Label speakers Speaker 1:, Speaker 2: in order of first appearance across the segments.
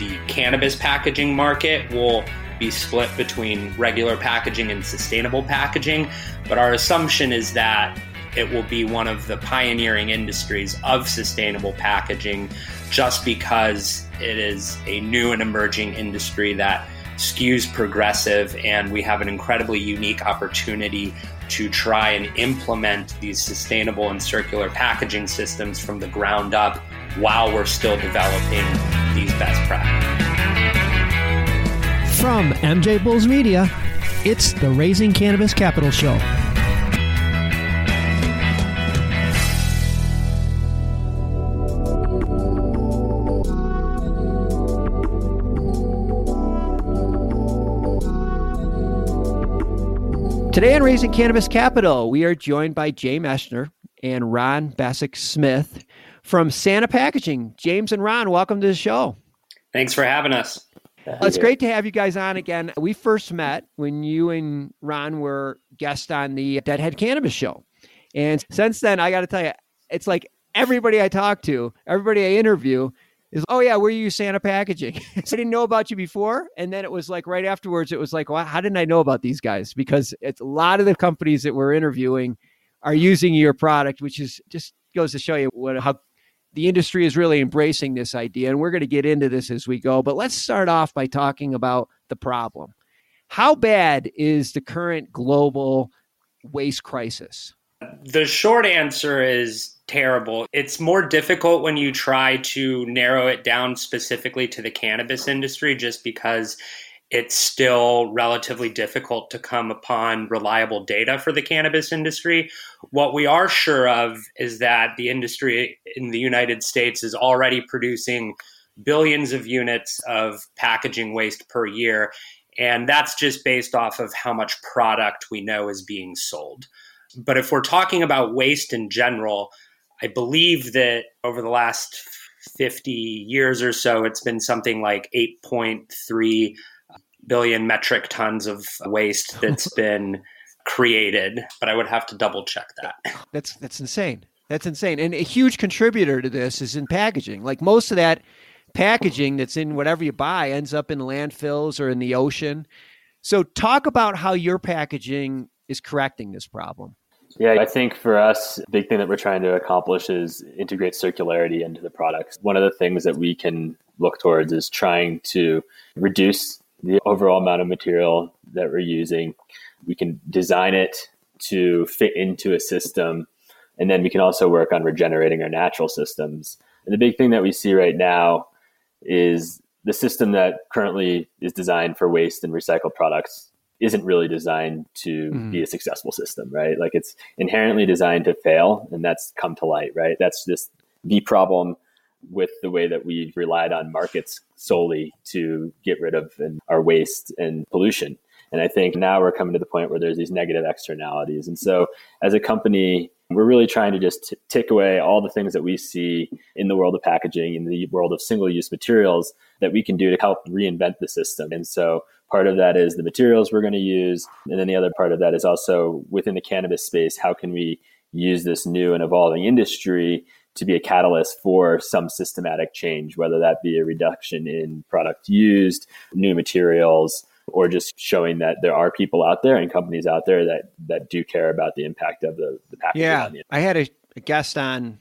Speaker 1: the cannabis packaging market will be split between regular packaging and sustainable packaging. But our assumption is that it will be one of the pioneering industries of sustainable packaging just because it is a new and emerging industry that skews progressive, and we have an incredibly unique opportunity to try and implement these sustainable and circular packaging systems from the ground up while we're still developing best practices.
Speaker 2: From MJ Bulls Media, it's the Raising Cannabis Capital Show. Today on Raising Cannabis Capital, we are joined by James Eichner and Ron Basak Smith from Sana Packaging. James and Ron, welcome to the show.
Speaker 1: Thanks for having us.
Speaker 2: Well, it's great to have you guys on again. We first met when you and Ron were guests on the Deadhead Cannabis Show. And since then, I got to tell you, it's like everybody I talk to, everybody I interview, is oh yeah, where are you Sana packaging? I didn't know about you before, and then it was like right afterwards, it was like, well, how didn't I know about these guys? Because it's a lot of the companies that we're interviewing are using your product, which is just goes to show you what how the industry is really embracing this idea, and we're going to get into this as we go. But let's start off by talking about the problem. How bad is the current global waste crisis?
Speaker 1: The short answer is terrible. It's more difficult when you try to narrow it down specifically to the cannabis industry just because it's still relatively difficult to come upon reliable data for the cannabis industry. What we are sure of is that the industry in the United States is already producing billions of units of packaging waste per year. And that's just based off of how much product we know is being sold. But if we're talking about waste in general, I believe that over the last 50 years or so, it's been something like 8.3 billion metric tons of waste that's been created, but I would have to double check that.
Speaker 2: That's that's insane. That's insane. And a huge contributor to this is in packaging. Like most of that packaging that's in whatever you buy ends up in landfills or in the ocean. So talk about how your packaging is correcting this problem.
Speaker 3: Yeah, I think for us, the big thing that we're trying to accomplish is integrate circularity into the products. One of the things that we can look towards is trying to reduce the overall amount of material that we're using. We can design it to fit into a system, and then we can also work on regenerating our natural systems. And the big thing that we see right now is the system that currently is designed for waste and recycled products isn't really designed to mm. be a successful system, right? Like it's inherently designed to fail, and that's come to light, right? That's just the problem with the way that we've relied on markets solely to get rid of our waste and pollution. And I think now we're coming to the point where there's these negative externalities. And so, as a company, we're really trying to just t- tick away all the things that we see in the world of packaging, in the world of single use materials that we can do to help reinvent the system. And so, Part of that is the materials we're going to use. And then the other part of that is also within the cannabis space, how can we use this new and evolving industry to be a catalyst for some systematic change, whether that be a reduction in product used, new materials, or just showing that there are people out there and companies out there that that do care about the impact of the, the packaging.
Speaker 2: Yeah,
Speaker 3: the
Speaker 2: I had a, a guest on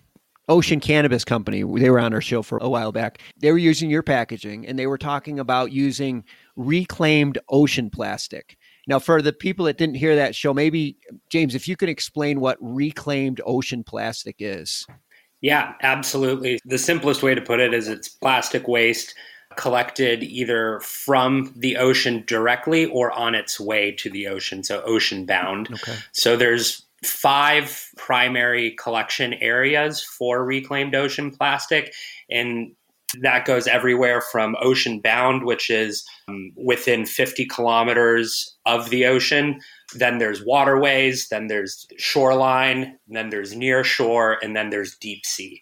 Speaker 2: Ocean Cannabis Company. They were on our show for a while back. They were using your packaging and they were talking about using reclaimed ocean plastic. Now, for the people that didn't hear that show, maybe, James, if you could explain what reclaimed ocean plastic is.
Speaker 1: Yeah, absolutely. The simplest way to put it is it's plastic waste collected either from the ocean directly or on its way to the ocean, so ocean bound. Okay. So there's five primary collection areas for reclaimed ocean plastic. And that goes everywhere from ocean bound, which is um, within 50 kilometers of the ocean. Then there's waterways, then there's shoreline, then there's near shore, and then there's deep sea.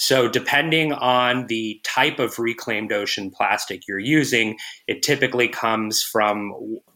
Speaker 1: So, depending on the type of reclaimed ocean plastic you're using, it typically comes from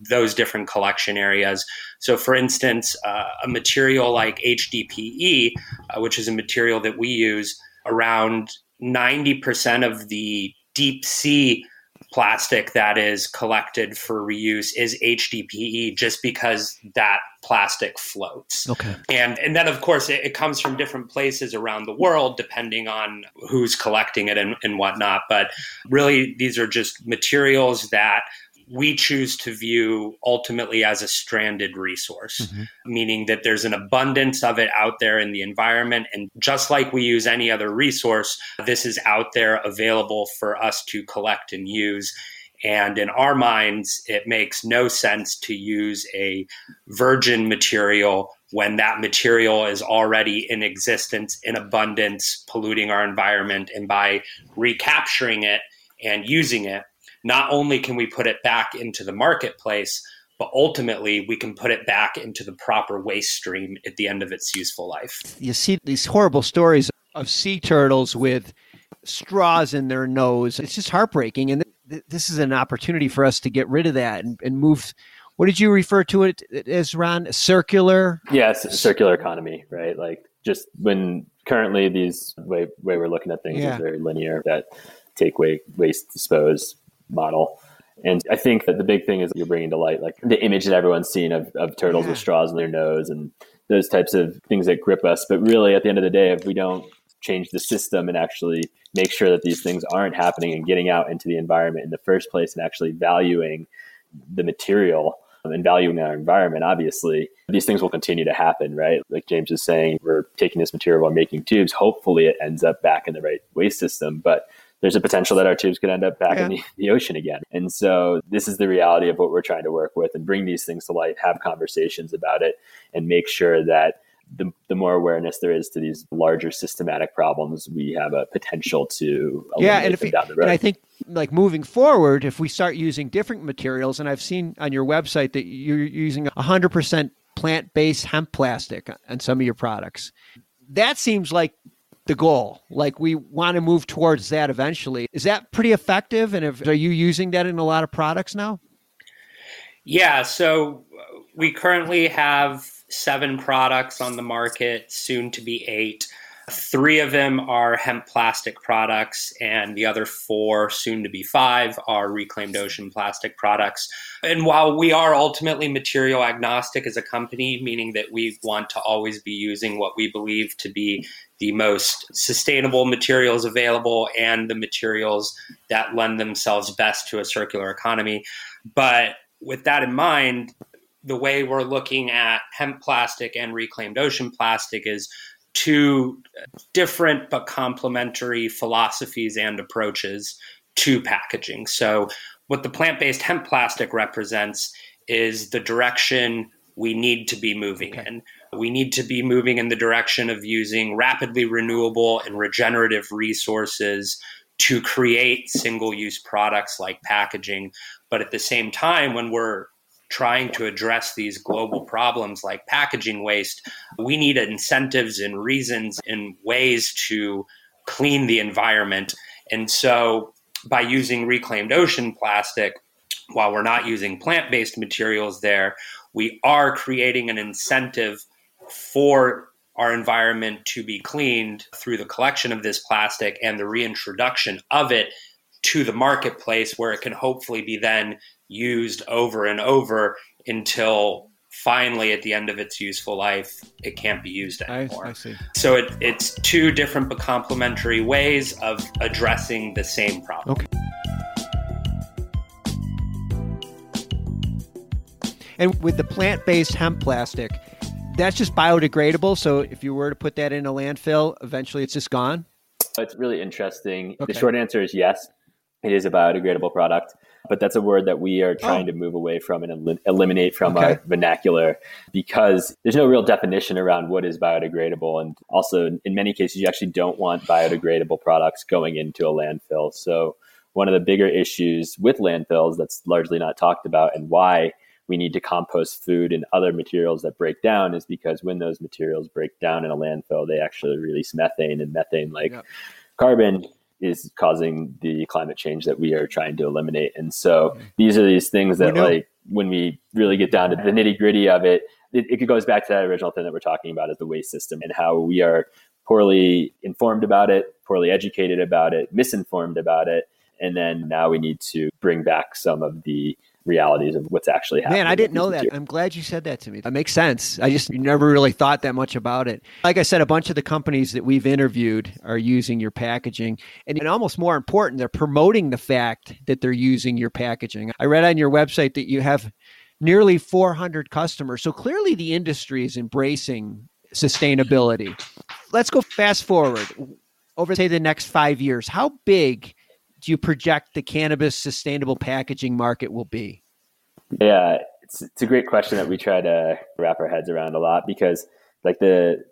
Speaker 1: those different collection areas. So, for instance, uh, a material like HDPE, uh, which is a material that we use, around 90% of the deep sea plastic that is collected for reuse is HDPE just because that plastic floats.
Speaker 2: Okay.
Speaker 1: And and then of course it, it, comes from different places around the world depending on who's collecting it and, and whatnot. But really these are just materials that we choose to view ultimately as a stranded resource, mm-hmm. meaning that there's an abundance of it out there in the environment. And just like we use any other resource, this is out there available for us to collect and use. And in our minds, it makes no sense to use a virgin material when that material is already in existence in abundance, polluting our environment. And by recapturing it and using it, not only can we put it back into the marketplace, but ultimately we can put it back into the proper waste stream at the end of its useful life.
Speaker 2: You see these horrible stories of sea turtles with straws in their nose. It's just heartbreaking. And th- this is an opportunity for us to get rid of that and, and move. What did you refer to it as, Ron? Circular?
Speaker 3: Yes, circular economy, right? Like just when currently these way way we're looking at things yeah. is very linear that take away waste dispose model. And I think that the big thing is you're bringing to light like the image that everyone's seen of, of turtles yeah. with straws in their nose and those types of things that grip us. But really, at the end of the day, if we don't change the system and actually make sure that these things aren't happening and getting out into the environment in the first place and actually valuing the material um, and valuing our environment, obviously, these things will continue to happen, right? Like James is saying, we're taking this material, we're making tubes. Hopefully, it ends up back in the right waste system. But there's a potential that our tubes could end up back yeah. in the, the, ocean again. And so this is the reality of what we're trying to work with and bring these things to light, have conversations about it, and make sure that the, the more awareness there is to these larger systematic problems, we have a potential to
Speaker 2: yeah, and, if, down the road. and I think like moving forward, if we start using different materials, and I've seen on your website that you're using 100% plant-based hemp plastic on some of your products. That seems like the goal. Like we want to move towards that eventually. Is that pretty effective? And if, are you using that in a lot of products now?
Speaker 1: Yeah. So uh, we currently have seven products on the market, soon to be eight. Three of them are hemp plastic products, and the other four, soon to be five, are reclaimed ocean plastic products. And while we are ultimately material agnostic as a company, meaning that we want to always be using what we believe to be the most sustainable materials available and the materials that lend themselves best to a circular economy. But with that in mind, the way we're looking at hemp plastic and reclaimed ocean plastic is two different but complementary philosophies and approaches to packaging. So, what the plant based hemp plastic represents is the direction we need to be moving okay. in. We need to be moving in the direction of using rapidly renewable and regenerative resources to create single use products like packaging. But at the same time, when we're trying to address these global problems like packaging waste, we need incentives and reasons and ways to clean the environment. And so, by using reclaimed ocean plastic, while we're not using plant based materials there, we are creating an incentive for our environment to be cleaned through the collection of this plastic and the reintroduction of it to the marketplace where it can hopefully be then used over and over until finally at the end of its useful life it can't be used anymore. I, I see. So it, it's two different but complementary ways of addressing the same problem.
Speaker 2: Okay. And with the plant-based hemp plastic, that's just biodegradable. So if you were to put that in a landfill, eventually it's just gone.
Speaker 3: It's really interesting. Okay. The short answer is yes. It is a biodegradable product but that's a word that we are oh. trying oh. to move away from and el- eliminate from okay. our vernacular because there's no real definition around what is biodegradable. And also, in many cases, you actually don't want biodegradable products going into a landfill. So, one of the bigger issues with landfills that's largely not talked about and why we need to compost food and other materials that break down is because when those materials break down in a landfill, they actually release methane and methane like yep. carbon is causing the climate change that we are trying to eliminate. And so these are these things that, like, when we really get down to the nitty gritty of it, it, it goes back to that original thing that we're talking about is the waste system and how we are poorly informed about it, poorly educated about it, misinformed about it. And then now we need to bring back some of the realities of what's actually happening.
Speaker 2: Man, I didn't know that. I'm glad you said that to me. That makes sense. I just never really thought that much about it. Like I said, a bunch of the companies that we've interviewed are using your packaging. And, and almost more important, they're promoting the fact that they're using your packaging. I read on your website that you have nearly 400 customers. So clearly the industry is embracing sustainability. Let's go fast forward over, say, the next five years. How big do you project the cannabis sustainable packaging market will be?
Speaker 3: Yeah, it's, it's a great question that we try to wrap our heads around a lot because, like, the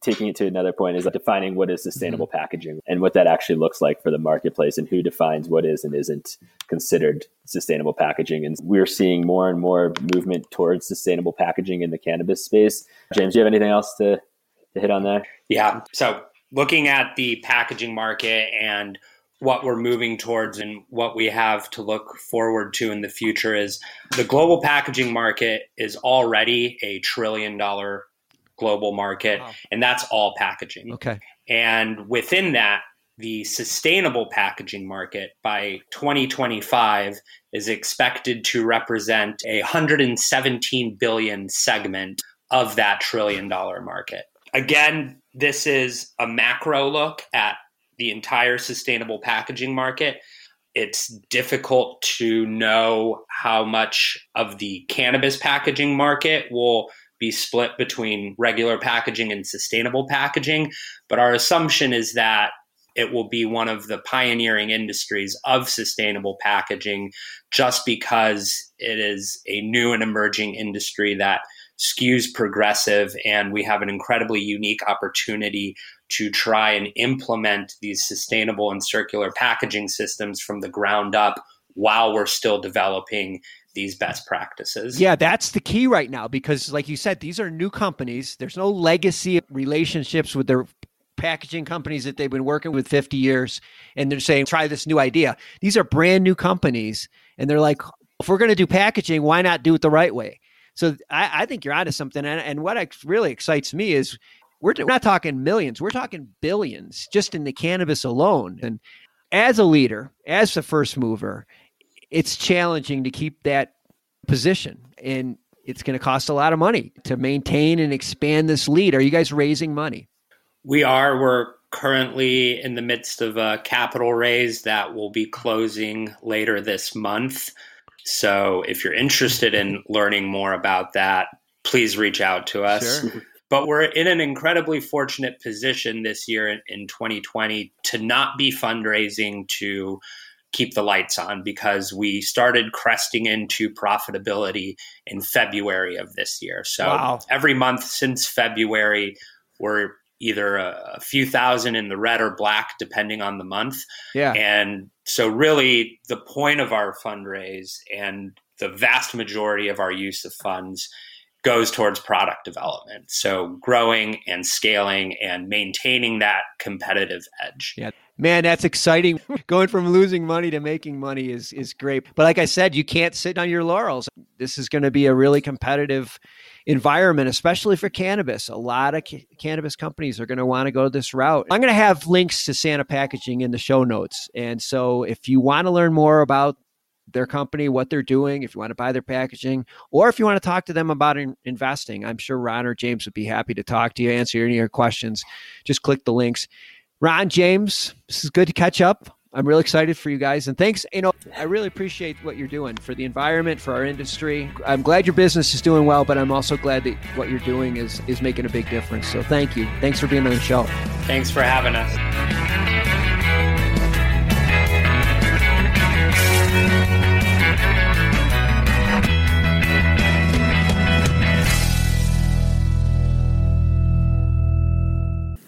Speaker 3: taking it to another point is like defining what is sustainable mm-hmm. packaging and what that actually looks like for the marketplace and who defines what is and isn't considered sustainable packaging. And we're seeing more and more movement towards sustainable packaging in the cannabis space. James, do you have anything else to, to hit on there?
Speaker 1: Yeah. So looking at the packaging market and what we're moving towards and what we have to look forward to in the future is the global packaging market is already a trillion dollar global market wow. and that's all packaging.
Speaker 2: Okay.
Speaker 1: And within that the sustainable packaging market by 2025 is expected to represent a 117 billion segment of that trillion dollar market. Again, this is a macro look at the entire sustainable packaging market. It's difficult to know how much of the cannabis packaging market will be split between regular packaging and sustainable packaging. But our assumption is that it will be one of the pioneering industries of sustainable packaging just because it is a new and emerging industry that skews progressive and we have an incredibly unique opportunity to try and implement these sustainable and circular packaging systems from the ground up while we're still developing these best practices.
Speaker 2: Yeah, that's the key right now because like you said these are new companies. There's no legacy relationships with their packaging companies that they've been working with 50 years and they're saying try this new idea. These are brand new companies and they're like if we're going to do packaging, why not do it the right way? So I, I think you're onto something. And, and what really excites me is we're, we're not talking millions, we're talking billions just in the cannabis alone. And as a leader, as the first mover, it's challenging to keep that position. And it's going to cost a lot of money to maintain and expand this lead. Are you guys raising money?
Speaker 1: We are. We're currently in the midst of a capital raise that will be closing later this month. So if you're interested in learning more about that, please reach out to us. Sure. But we're in an incredibly fortunate position this year in, in 2020 to not be fundraising to keep the lights on because we started cresting into profitability in February of this year. So wow. every month since February, we're either a, a, few thousand in the red or black, depending on the month.
Speaker 2: Yeah.
Speaker 1: And so, really, the point of our fundraise and the vast majority of our use of funds goes towards product development. So, growing and scaling and maintaining that competitive edge.
Speaker 2: Yeah. Man, that's exciting. Going from losing money to making money is is great. But like I said, you can't sit on your laurels. This is going to be a really competitive environment, especially for cannabis. A lot of ca- cannabis companies are going to want to go this route. I'm going to have links to Sana Packaging in the show notes. And so if you want to learn more about their company, what they're doing, if you want to buy their packaging, or if you want to talk to them about in- investing, I'm sure Ron or James would be happy to talk to you, answer any of your questions. Just click the links. Ron, James, this is good to catch up. I'm really excited for you guys. And thanks. You know, I really appreciate what you're doing for the environment, for our industry. I'm glad your business is doing well, but I'm also glad that what you're doing is is making a big difference. So thank you. Thanks for being on the show.
Speaker 1: Thanks for having us.